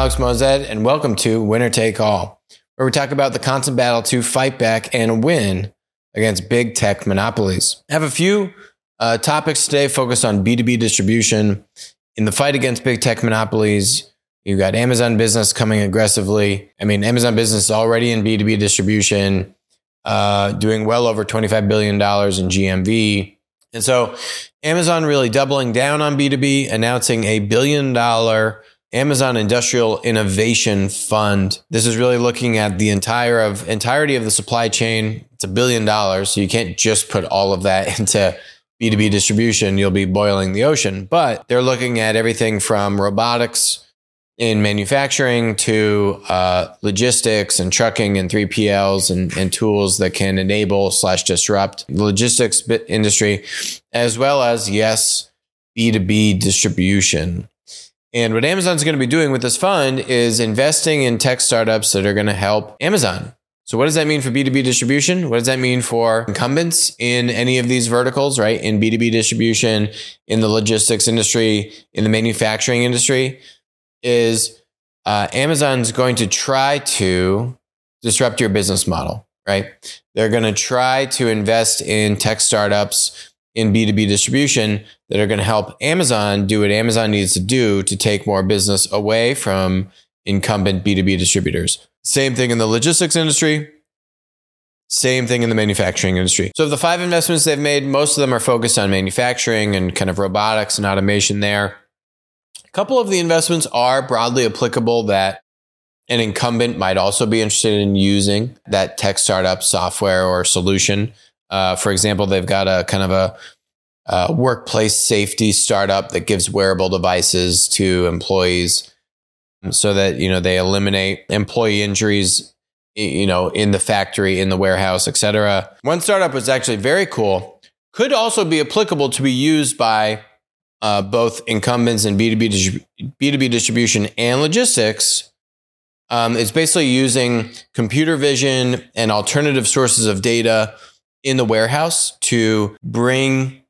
Alex Moazed, and welcome to Winner Take All, where we talk about the constant battle to fight back and win against big tech monopolies. I have a few uh, topics today focused on B2B distribution. In the fight against big tech monopolies, you've got Amazon Business coming aggressively. I mean, Amazon Business is already in B2B distribution, uh, doing well over $25 billion in GMV. And so Amazon really doubling down on B2B, announcing a billion dollar Amazon Industrial Innovation Fund. This is really looking at the entire of entirety of the supply chain. It's a billion dollars, so you can't just put all of that into B2B distribution. You'll be boiling the ocean. But they're looking at everything from robotics in manufacturing to uh, logistics and trucking and 3PLs and, and tools that can enable slash disrupt the logistics industry, as well as, yes, B2B distribution. And what Amazon's going to be doing with this fund is investing in tech startups that are going to help Amazon. So, what does that mean for B2B distribution? What does that mean for incumbents in any of these verticals, right? In B2B distribution, in the logistics industry, in the manufacturing industry, is uh, Amazon's going to try to disrupt your business model, right? They're going to try to invest in tech startups in B2B distribution that are going to help Amazon do what Amazon needs to do to take more business away from incumbent B2B distributors. Same thing in the logistics industry. Same thing in the manufacturing industry. So, of the five investments they've made, most of them are focused on manufacturing and kind of robotics and automation there. A couple of the investments are broadly applicable that an incumbent might also be interested in using that tech startup software or solution. Uh, for example, they've got a kind of a, workplace safety startup that gives wearable devices to employees so that you know they eliminate employee injuries you know in the factory in the warehouse etc one startup was actually very cool. Could also be applicable to be used by uh, both incumbents in b2b b2b distribution and logistics. Um, it's basically using computer vision and alternative sources of data in the warehouse to bring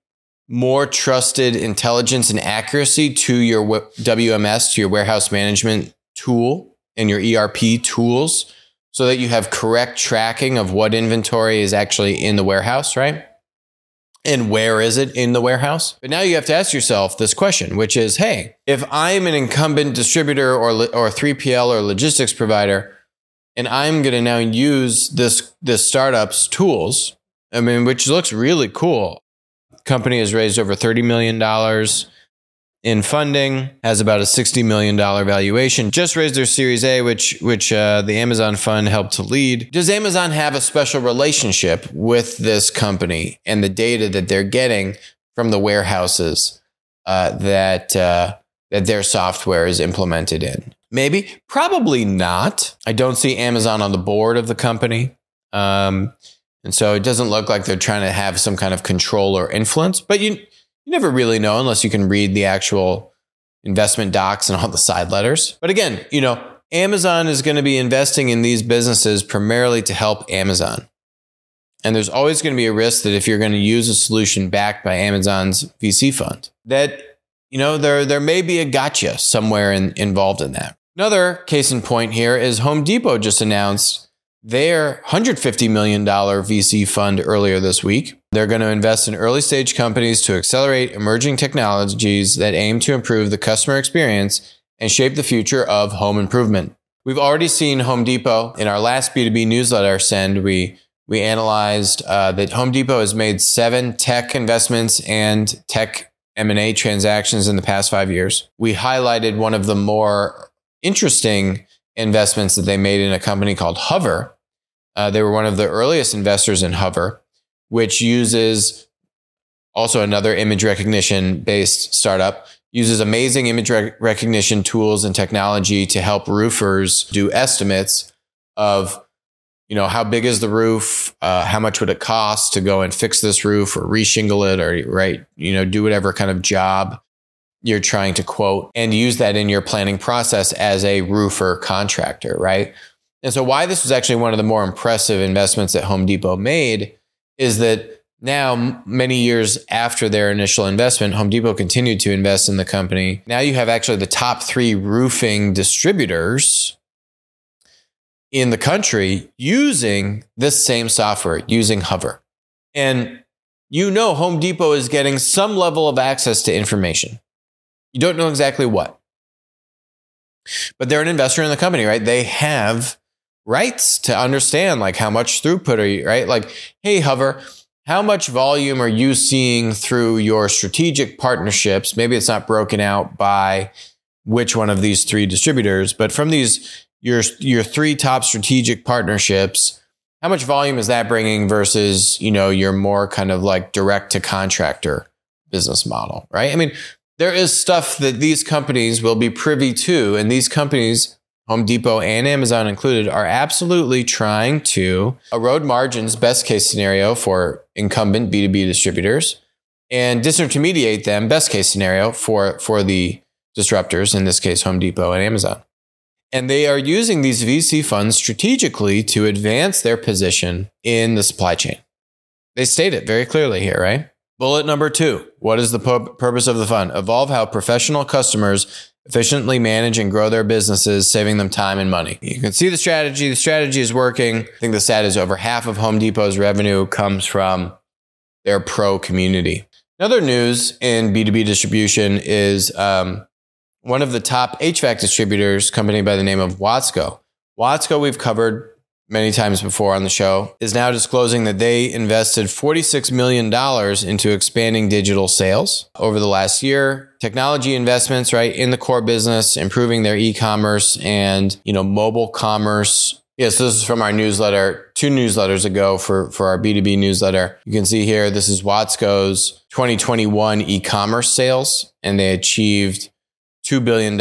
more trusted intelligence and accuracy to your WMS, to your warehouse management tool and your ERP tools so that you have correct tracking of what inventory is actually in the warehouse, right? And where is it in the warehouse? But now you have to ask yourself this question, which is, hey, if I'm an incumbent distributor or, or 3PL or logistics provider, and I'm going to now use this, this startup's tools, I mean, which looks really cool. Company has raised over $30 million in funding, has about a $60 million valuation, just raised their Series A, which, which uh, the Amazon fund helped to lead. Does Amazon have a special relationship with this company and the data that they're getting from the warehouses uh, that, uh, that their software is implemented in? Maybe, probably not. I don't see Amazon on the board of the company. Um, and so it doesn't look like they're trying to have some kind of control or influence, but you, you never really know unless you can read the actual investment docs and all the side letters. But again, you know, Amazon is going to be investing in these businesses primarily to help Amazon. And there's always going to be a risk that if you're going to use a solution backed by Amazon's VC fund, that you know there there may be a gotcha somewhere in, involved in that. Another case in point here is Home Depot just announced their $150 million VC fund earlier this week. They're going to invest in early stage companies to accelerate emerging technologies that aim to improve the customer experience and shape the future of home improvement. We've already seen Home Depot in our last B2B newsletter send. We we analyzed uh, that Home Depot has made seven tech investments and tech M&A transactions in the past five years. We highlighted one of the more interesting investments that they made in a company called Hover. Uh, they were one of the earliest investors in Hover, which uses also another image recognition based startup uses amazing image rec- recognition tools and technology to help roofers do estimates of you know how big is the roof uh, how much would it cost to go and fix this roof or reshingle it or right you know do whatever kind of job you're trying to quote and use that in your planning process as a roofer contractor, right? And so, why this was actually one of the more impressive investments that Home Depot made is that now, many years after their initial investment, Home Depot continued to invest in the company. Now you have actually the top three roofing distributors in the country using this same software, using Hover. And you know Home Depot is getting some level of access to information. You don't know exactly what. But they're an investor in the company, right? They have rights to understand like how much throughput are you, right? Like, hey, Hover, how much volume are you seeing through your strategic partnerships? Maybe it's not broken out by which one of these three distributors, but from these your your three top strategic partnerships, how much volume is that bringing versus, you know, your more kind of like direct to contractor business model, right? I mean, there is stuff that these companies will be privy to and these companies Home Depot and Amazon included, are absolutely trying to erode margins, best case scenario for incumbent B2B distributors, and disintermediate them, best case scenario for, for the disruptors, in this case, Home Depot and Amazon. And they are using these VC funds strategically to advance their position in the supply chain. They state it very clearly here, right? Bullet number two What is the purpose of the fund? Evolve how professional customers efficiently manage and grow their businesses, saving them time and money. You can see the strategy. The strategy is working. I think the stat is over half of Home Depot's revenue comes from their pro community. Another news in B2B distribution is um, one of the top HVAC distributors, company by the name of Watsco. Watsco, we've covered many times before on the show, is now disclosing that they invested $46 million into expanding digital sales over the last year. Technology investments, right, in the core business, improving their e-commerce and, you know, mobile commerce. Yes, this is from our newsletter two newsletters ago for, for our B2B newsletter. You can see here, this is Watsco's 2021 e-commerce sales, and they achieved $2 billion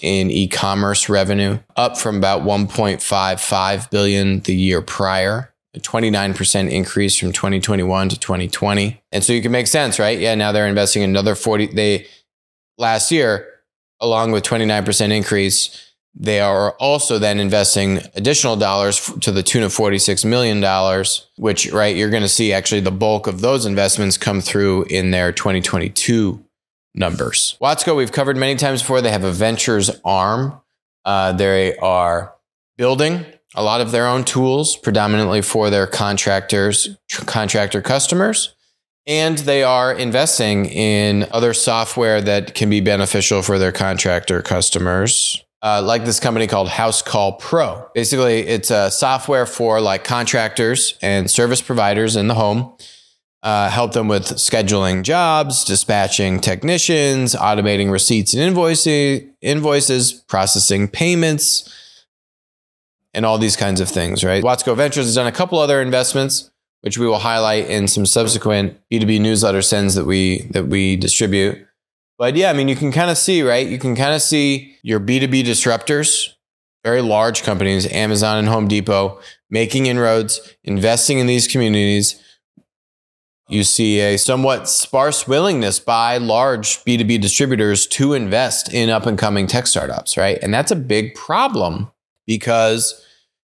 in e-commerce revenue, up from about 1.55 billion the year prior. A 29% increase from 2021 to 2020. And so you can make sense, right? Yeah, now they're investing another 40 they last year along with 29% increase they are also then investing additional dollars to the tune of $46 million, which, right, you're going to see actually the bulk of those investments come through in their 2022 numbers. Watsco, we've covered many times before. They have a ventures arm. Uh, they are building a lot of their own tools, predominantly for their contractors, contractor customers. And they are investing in other software that can be beneficial for their contractor customers. Uh, like this company called Housecall Pro. Basically, it's a software for like contractors and service providers in the home uh, help them with scheduling jobs, dispatching technicians, automating receipts and invoicing, invoices, processing payments, and all these kinds of things, right? Watsco Ventures has done a couple other investments, which we will highlight in some subsequent B2B newsletter sends that we that we distribute. But yeah, I mean, you can kind of see, right? You can kind of see your B2B disruptors, very large companies, Amazon and Home Depot, making inroads, investing in these communities you see a somewhat sparse willingness by large B2B distributors to invest in up and coming tech startups, right? And that's a big problem because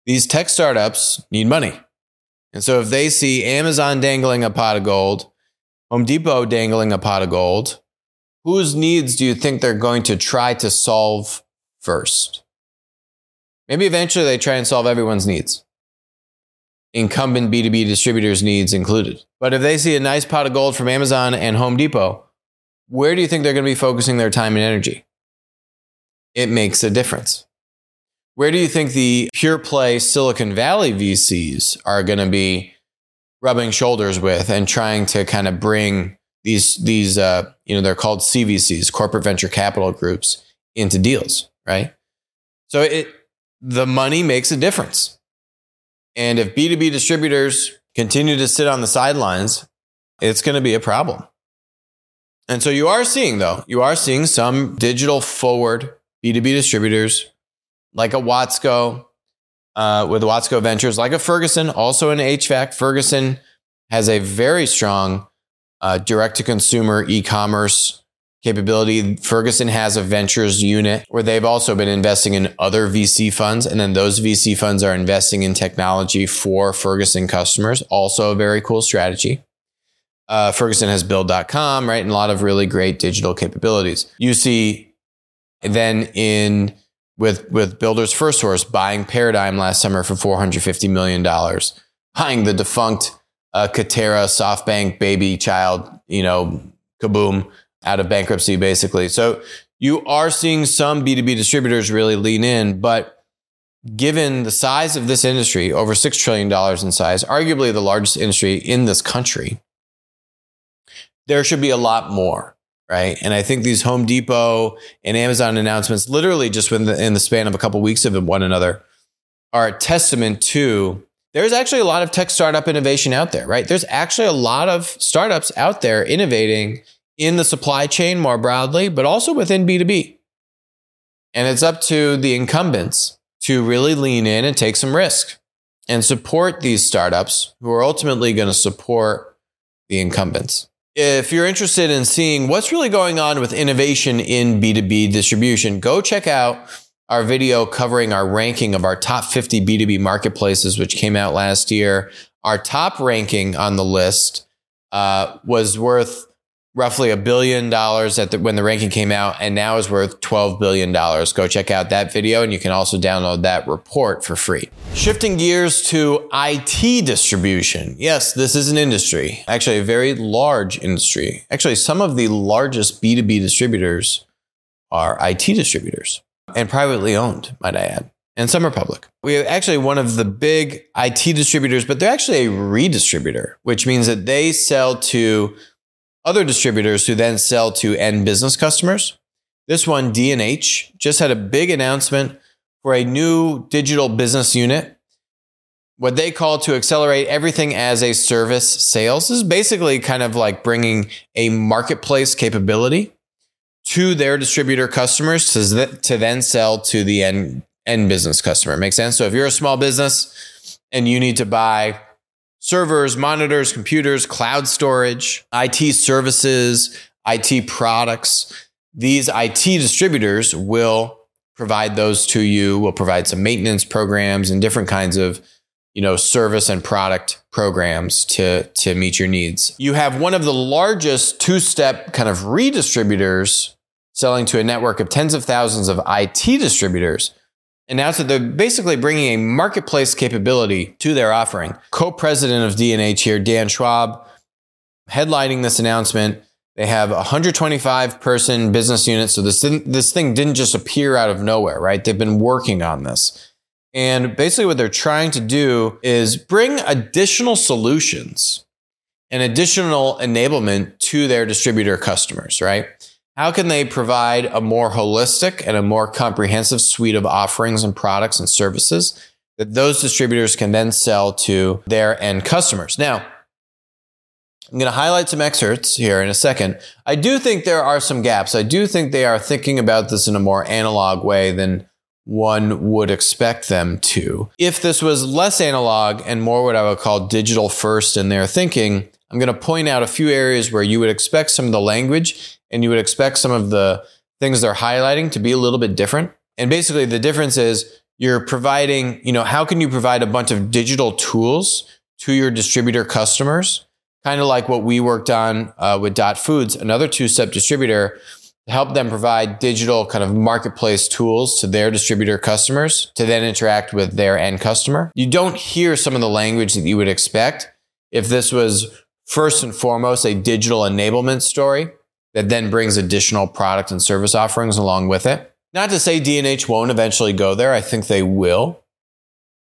these tech startups need money. And so if they see Amazon dangling a pot of gold, Home Depot dangling a pot of gold, whose needs do you think they're going to try to solve first? Maybe eventually they try and solve everyone's needs incumbent B2B distributors' needs included. But if they see a nice pot of gold from Amazon and Home Depot, where do you think they're going to be focusing their time and energy? It makes a difference. Where do you think the pure play Silicon Valley VCs are going to be rubbing shoulders with and trying to kind of bring these these uh, you know they're called CVCs, corporate venture capital groups, into deals, right? So it the money makes a difference. And if B2B distributors continue to sit on the sidelines, it's going to be a problem. And so you are seeing, though, you are seeing some digital forward B2B distributors like a Watsco uh, with Watsco Ventures, like a Ferguson, also in HVAC. Ferguson has a very strong uh, direct to consumer e commerce capability. Ferguson has a ventures unit where they've also been investing in other VC funds. And then those VC funds are investing in technology for Ferguson customers. Also a very cool strategy. Uh, Ferguson has build.com, right? And a lot of really great digital capabilities. You see then in with with Builders FirstSource buying Paradigm last summer for $450 million, buying the defunct uh, Katerra SoftBank baby child, you know, kaboom, out of bankruptcy, basically. So you are seeing some B2B distributors really lean in, but given the size of this industry, over $6 trillion in size, arguably the largest industry in this country, there should be a lot more, right? And I think these Home Depot and Amazon announcements, literally just within the, in the span of a couple of weeks of one another, are a testament to there's actually a lot of tech startup innovation out there, right? There's actually a lot of startups out there innovating in the supply chain more broadly, but also within B2B. And it's up to the incumbents to really lean in and take some risk and support these startups who are ultimately going to support the incumbents. If you're interested in seeing what's really going on with innovation in B2B distribution, go check out our video covering our ranking of our top 50 B2B marketplaces, which came out last year. Our top ranking on the list uh, was worth roughly a billion dollars at the, when the ranking came out and now is worth $12 billion. Go check out that video and you can also download that report for free. Shifting gears to IT distribution. Yes, this is an industry, actually a very large industry. Actually, some of the largest B2B distributors are IT distributors and privately owned, might I add. And some are public. We have actually one of the big IT distributors, but they're actually a redistributor, which means that they sell to other distributors who then sell to end business customers. This one, D&H, just had a big announcement for a new digital business unit. What they call to accelerate everything as a service sales this is basically kind of like bringing a marketplace capability to their distributor customers to, to then sell to the end, end business customer. Makes sense? So if you're a small business and you need to buy servers, monitors, computers, cloud storage, IT services, IT products. These IT distributors will provide those to you, will provide some maintenance programs and different kinds of you know service and product programs to to meet your needs. You have one of the largest two-step kind of redistributors selling to a network of tens of thousands of IT distributors announced that they're basically bringing a marketplace capability to their offering. Co-president of D&H here, Dan Schwab, headlining this announcement. They have 125 person business unit. So this, this thing didn't just appear out of nowhere, right? They've been working on this. And basically what they're trying to do is bring additional solutions and additional enablement to their distributor customers, right? How can they provide a more holistic and a more comprehensive suite of offerings and products and services that those distributors can then sell to their end customers? Now, I'm going to highlight some excerpts here in a second. I do think there are some gaps. I do think they are thinking about this in a more analog way than one would expect them to. If this was less analog and more what I would call digital first in their thinking, I'm going to point out a few areas where you would expect some of the language and you would expect some of the things they're highlighting to be a little bit different. And basically, the difference is you're providing, you know, how can you provide a bunch of digital tools to your distributor customers? Kind of like what we worked on uh, with Dot Foods, another two step distributor, to help them provide digital kind of marketplace tools to their distributor customers to then interact with their end customer. You don't hear some of the language that you would expect if this was first and foremost a digital enablement story that then brings additional product and service offerings along with it. Not to say D&H won't eventually go there. I think they will.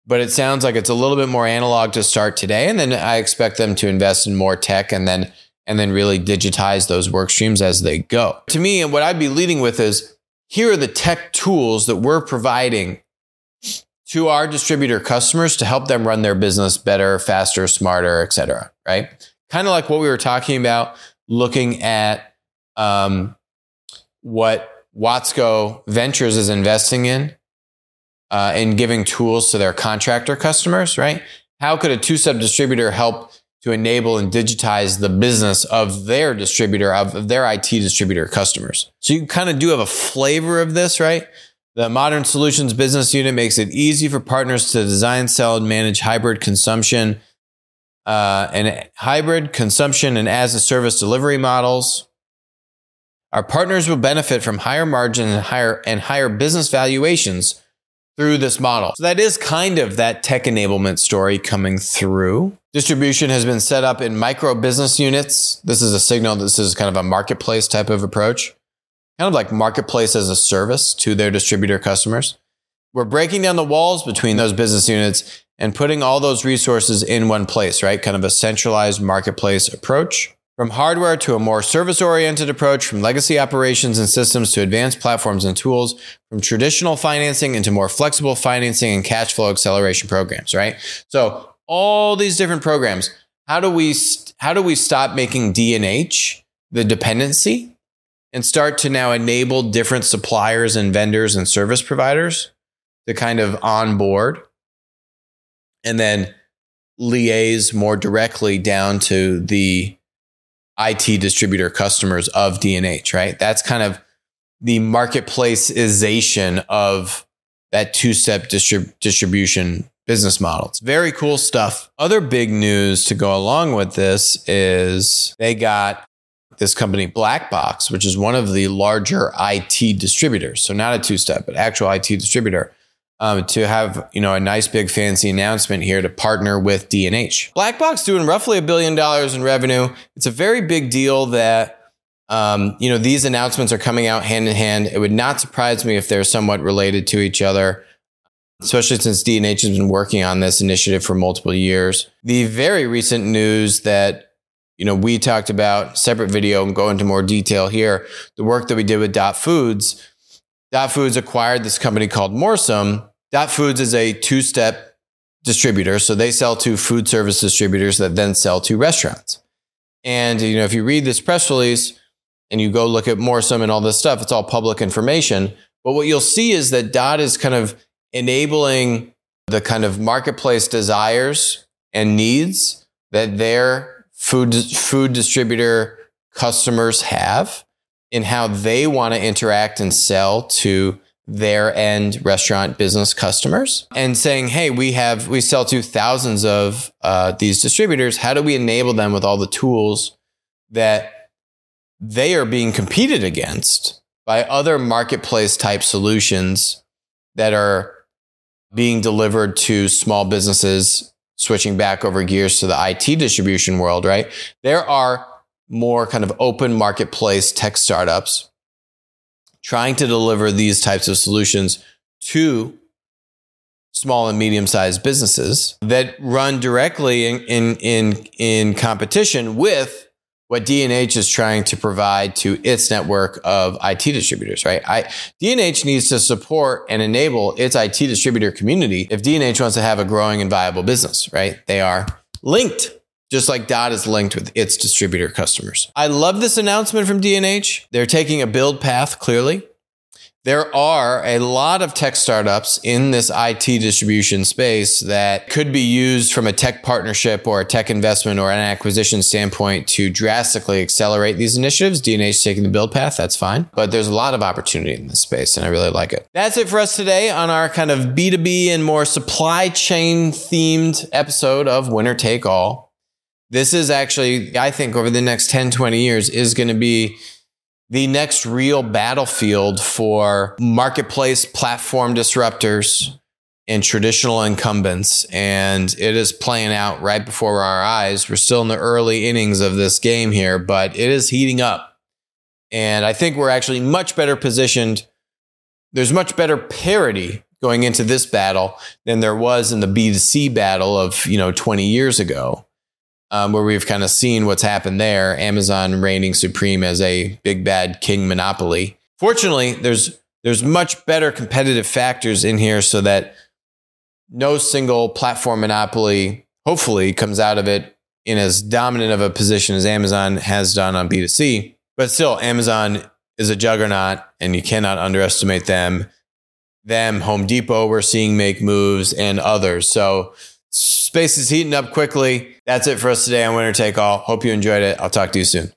But it sounds like it's a little bit more analog to start today. And then I expect them to invest in more tech and then and then really digitize those work streams as they go. To me, and what I'd be leading with is here are the tech tools that we're providing to our distributor customers to help them run their business better, faster, smarter, et cetera. Right? Kind of like what we were talking about, looking at um, what Watsco Ventures is investing in uh, in giving tools to their contractor customers, right? How could a two step distributor help to enable and digitize the business of their distributor, of their IT distributor customers? So you kind of do have a flavor of this, right? The Modern Solutions business unit makes it easy for partners to design, sell, and manage hybrid consumption uh, and hybrid consumption and as a service delivery models. Our partners will benefit from higher margin and higher and higher business valuations through this model. So that is kind of that tech enablement story coming through. Distribution has been set up in micro business units. This is a signal. This is kind of a marketplace type of approach, kind of like marketplace as a service to their distributor customers. We're breaking down the walls between those business units and putting all those resources in one place, right? Kind of a centralized marketplace approach. From hardware to a more service oriented approach, from legacy operations and systems to advanced platforms and tools, from traditional financing into more flexible financing and cash flow acceleration programs, right? So all these different programs, how do we, how do we stop making D&H the dependency and start to now enable different suppliers and vendors and service providers to kind of onboard and then liaise more directly down to the IT distributor customers of D&H, right? That's kind of the marketplaceization of that two step distrib- distribution business model. It's very cool stuff. Other big news to go along with this is they got this company Blackbox, which is one of the larger IT distributors. So not a two step, but actual IT distributor um, to have you know a nice big fancy announcement here to partner with D&H. Blackbox doing roughly a billion dollars in revenue. It's a very big deal that um, you know these announcements are coming out hand in hand. It would not surprise me if they're somewhat related to each other, especially since D&H has been working on this initiative for multiple years. The very recent news that you know we talked about separate video and go into more detail here. The work that we did with Dot Foods Dot Foods acquired this company called Morsum. Dot Foods is a two step distributor. So they sell to food service distributors that then sell to restaurants. And, you know, if you read this press release and you go look at Morsum and all this stuff, it's all public information. But what you'll see is that Dot is kind of enabling the kind of marketplace desires and needs that their food, food distributor customers have in how they want to interact and sell to their end restaurant business customers and saying, Hey, we have, we sell to thousands of uh, these distributors. How do we enable them with all the tools that they are being competed against by other marketplace type solutions that are being delivered to small businesses, switching back over gears to the IT distribution world, right? There are more kind of open marketplace tech startups trying to deliver these types of solutions to small and medium sized businesses that run directly in, in, in, in competition with what D&H is trying to provide to its network of IT distributors, right? I, D&H needs to support and enable its IT distributor community if D&H wants to have a growing and viable business, right? They are linked just like Dot is linked with its distributor customers. I love this announcement from D&H. They're taking a build path clearly. There are a lot of tech startups in this IT distribution space that could be used from a tech partnership or a tech investment or an acquisition standpoint to drastically accelerate these initiatives. D&H taking the build path, that's fine. But there's a lot of opportunity in this space and I really like it. That's it for us today on our kind of B2B and more supply chain themed episode of Winner Take All this is actually, I think, over the next 10, 20 years, is going to be the next real battlefield for marketplace platform disruptors and traditional incumbents. And it is playing out right before our eyes. We're still in the early innings of this game here, but it is heating up. And I think we're actually much better positioned. There's much better parity going into this battle than there was in the B2C battle of, you know, 20 years ago um, where we've kind of seen what's happened there. Amazon reigning supreme as a big bad king monopoly. Fortunately, there's there's much better competitive factors in here so that no single platform monopoly hopefully comes out of it in as dominant of a position as Amazon has done on B2C. But still, Amazon is a juggernaut and you cannot underestimate them. Them, Home Depot, we're seeing make moves and others. So Space is heating up quickly. That's it for us today on Winner Take All. Hope you enjoyed it. I'll talk to you soon.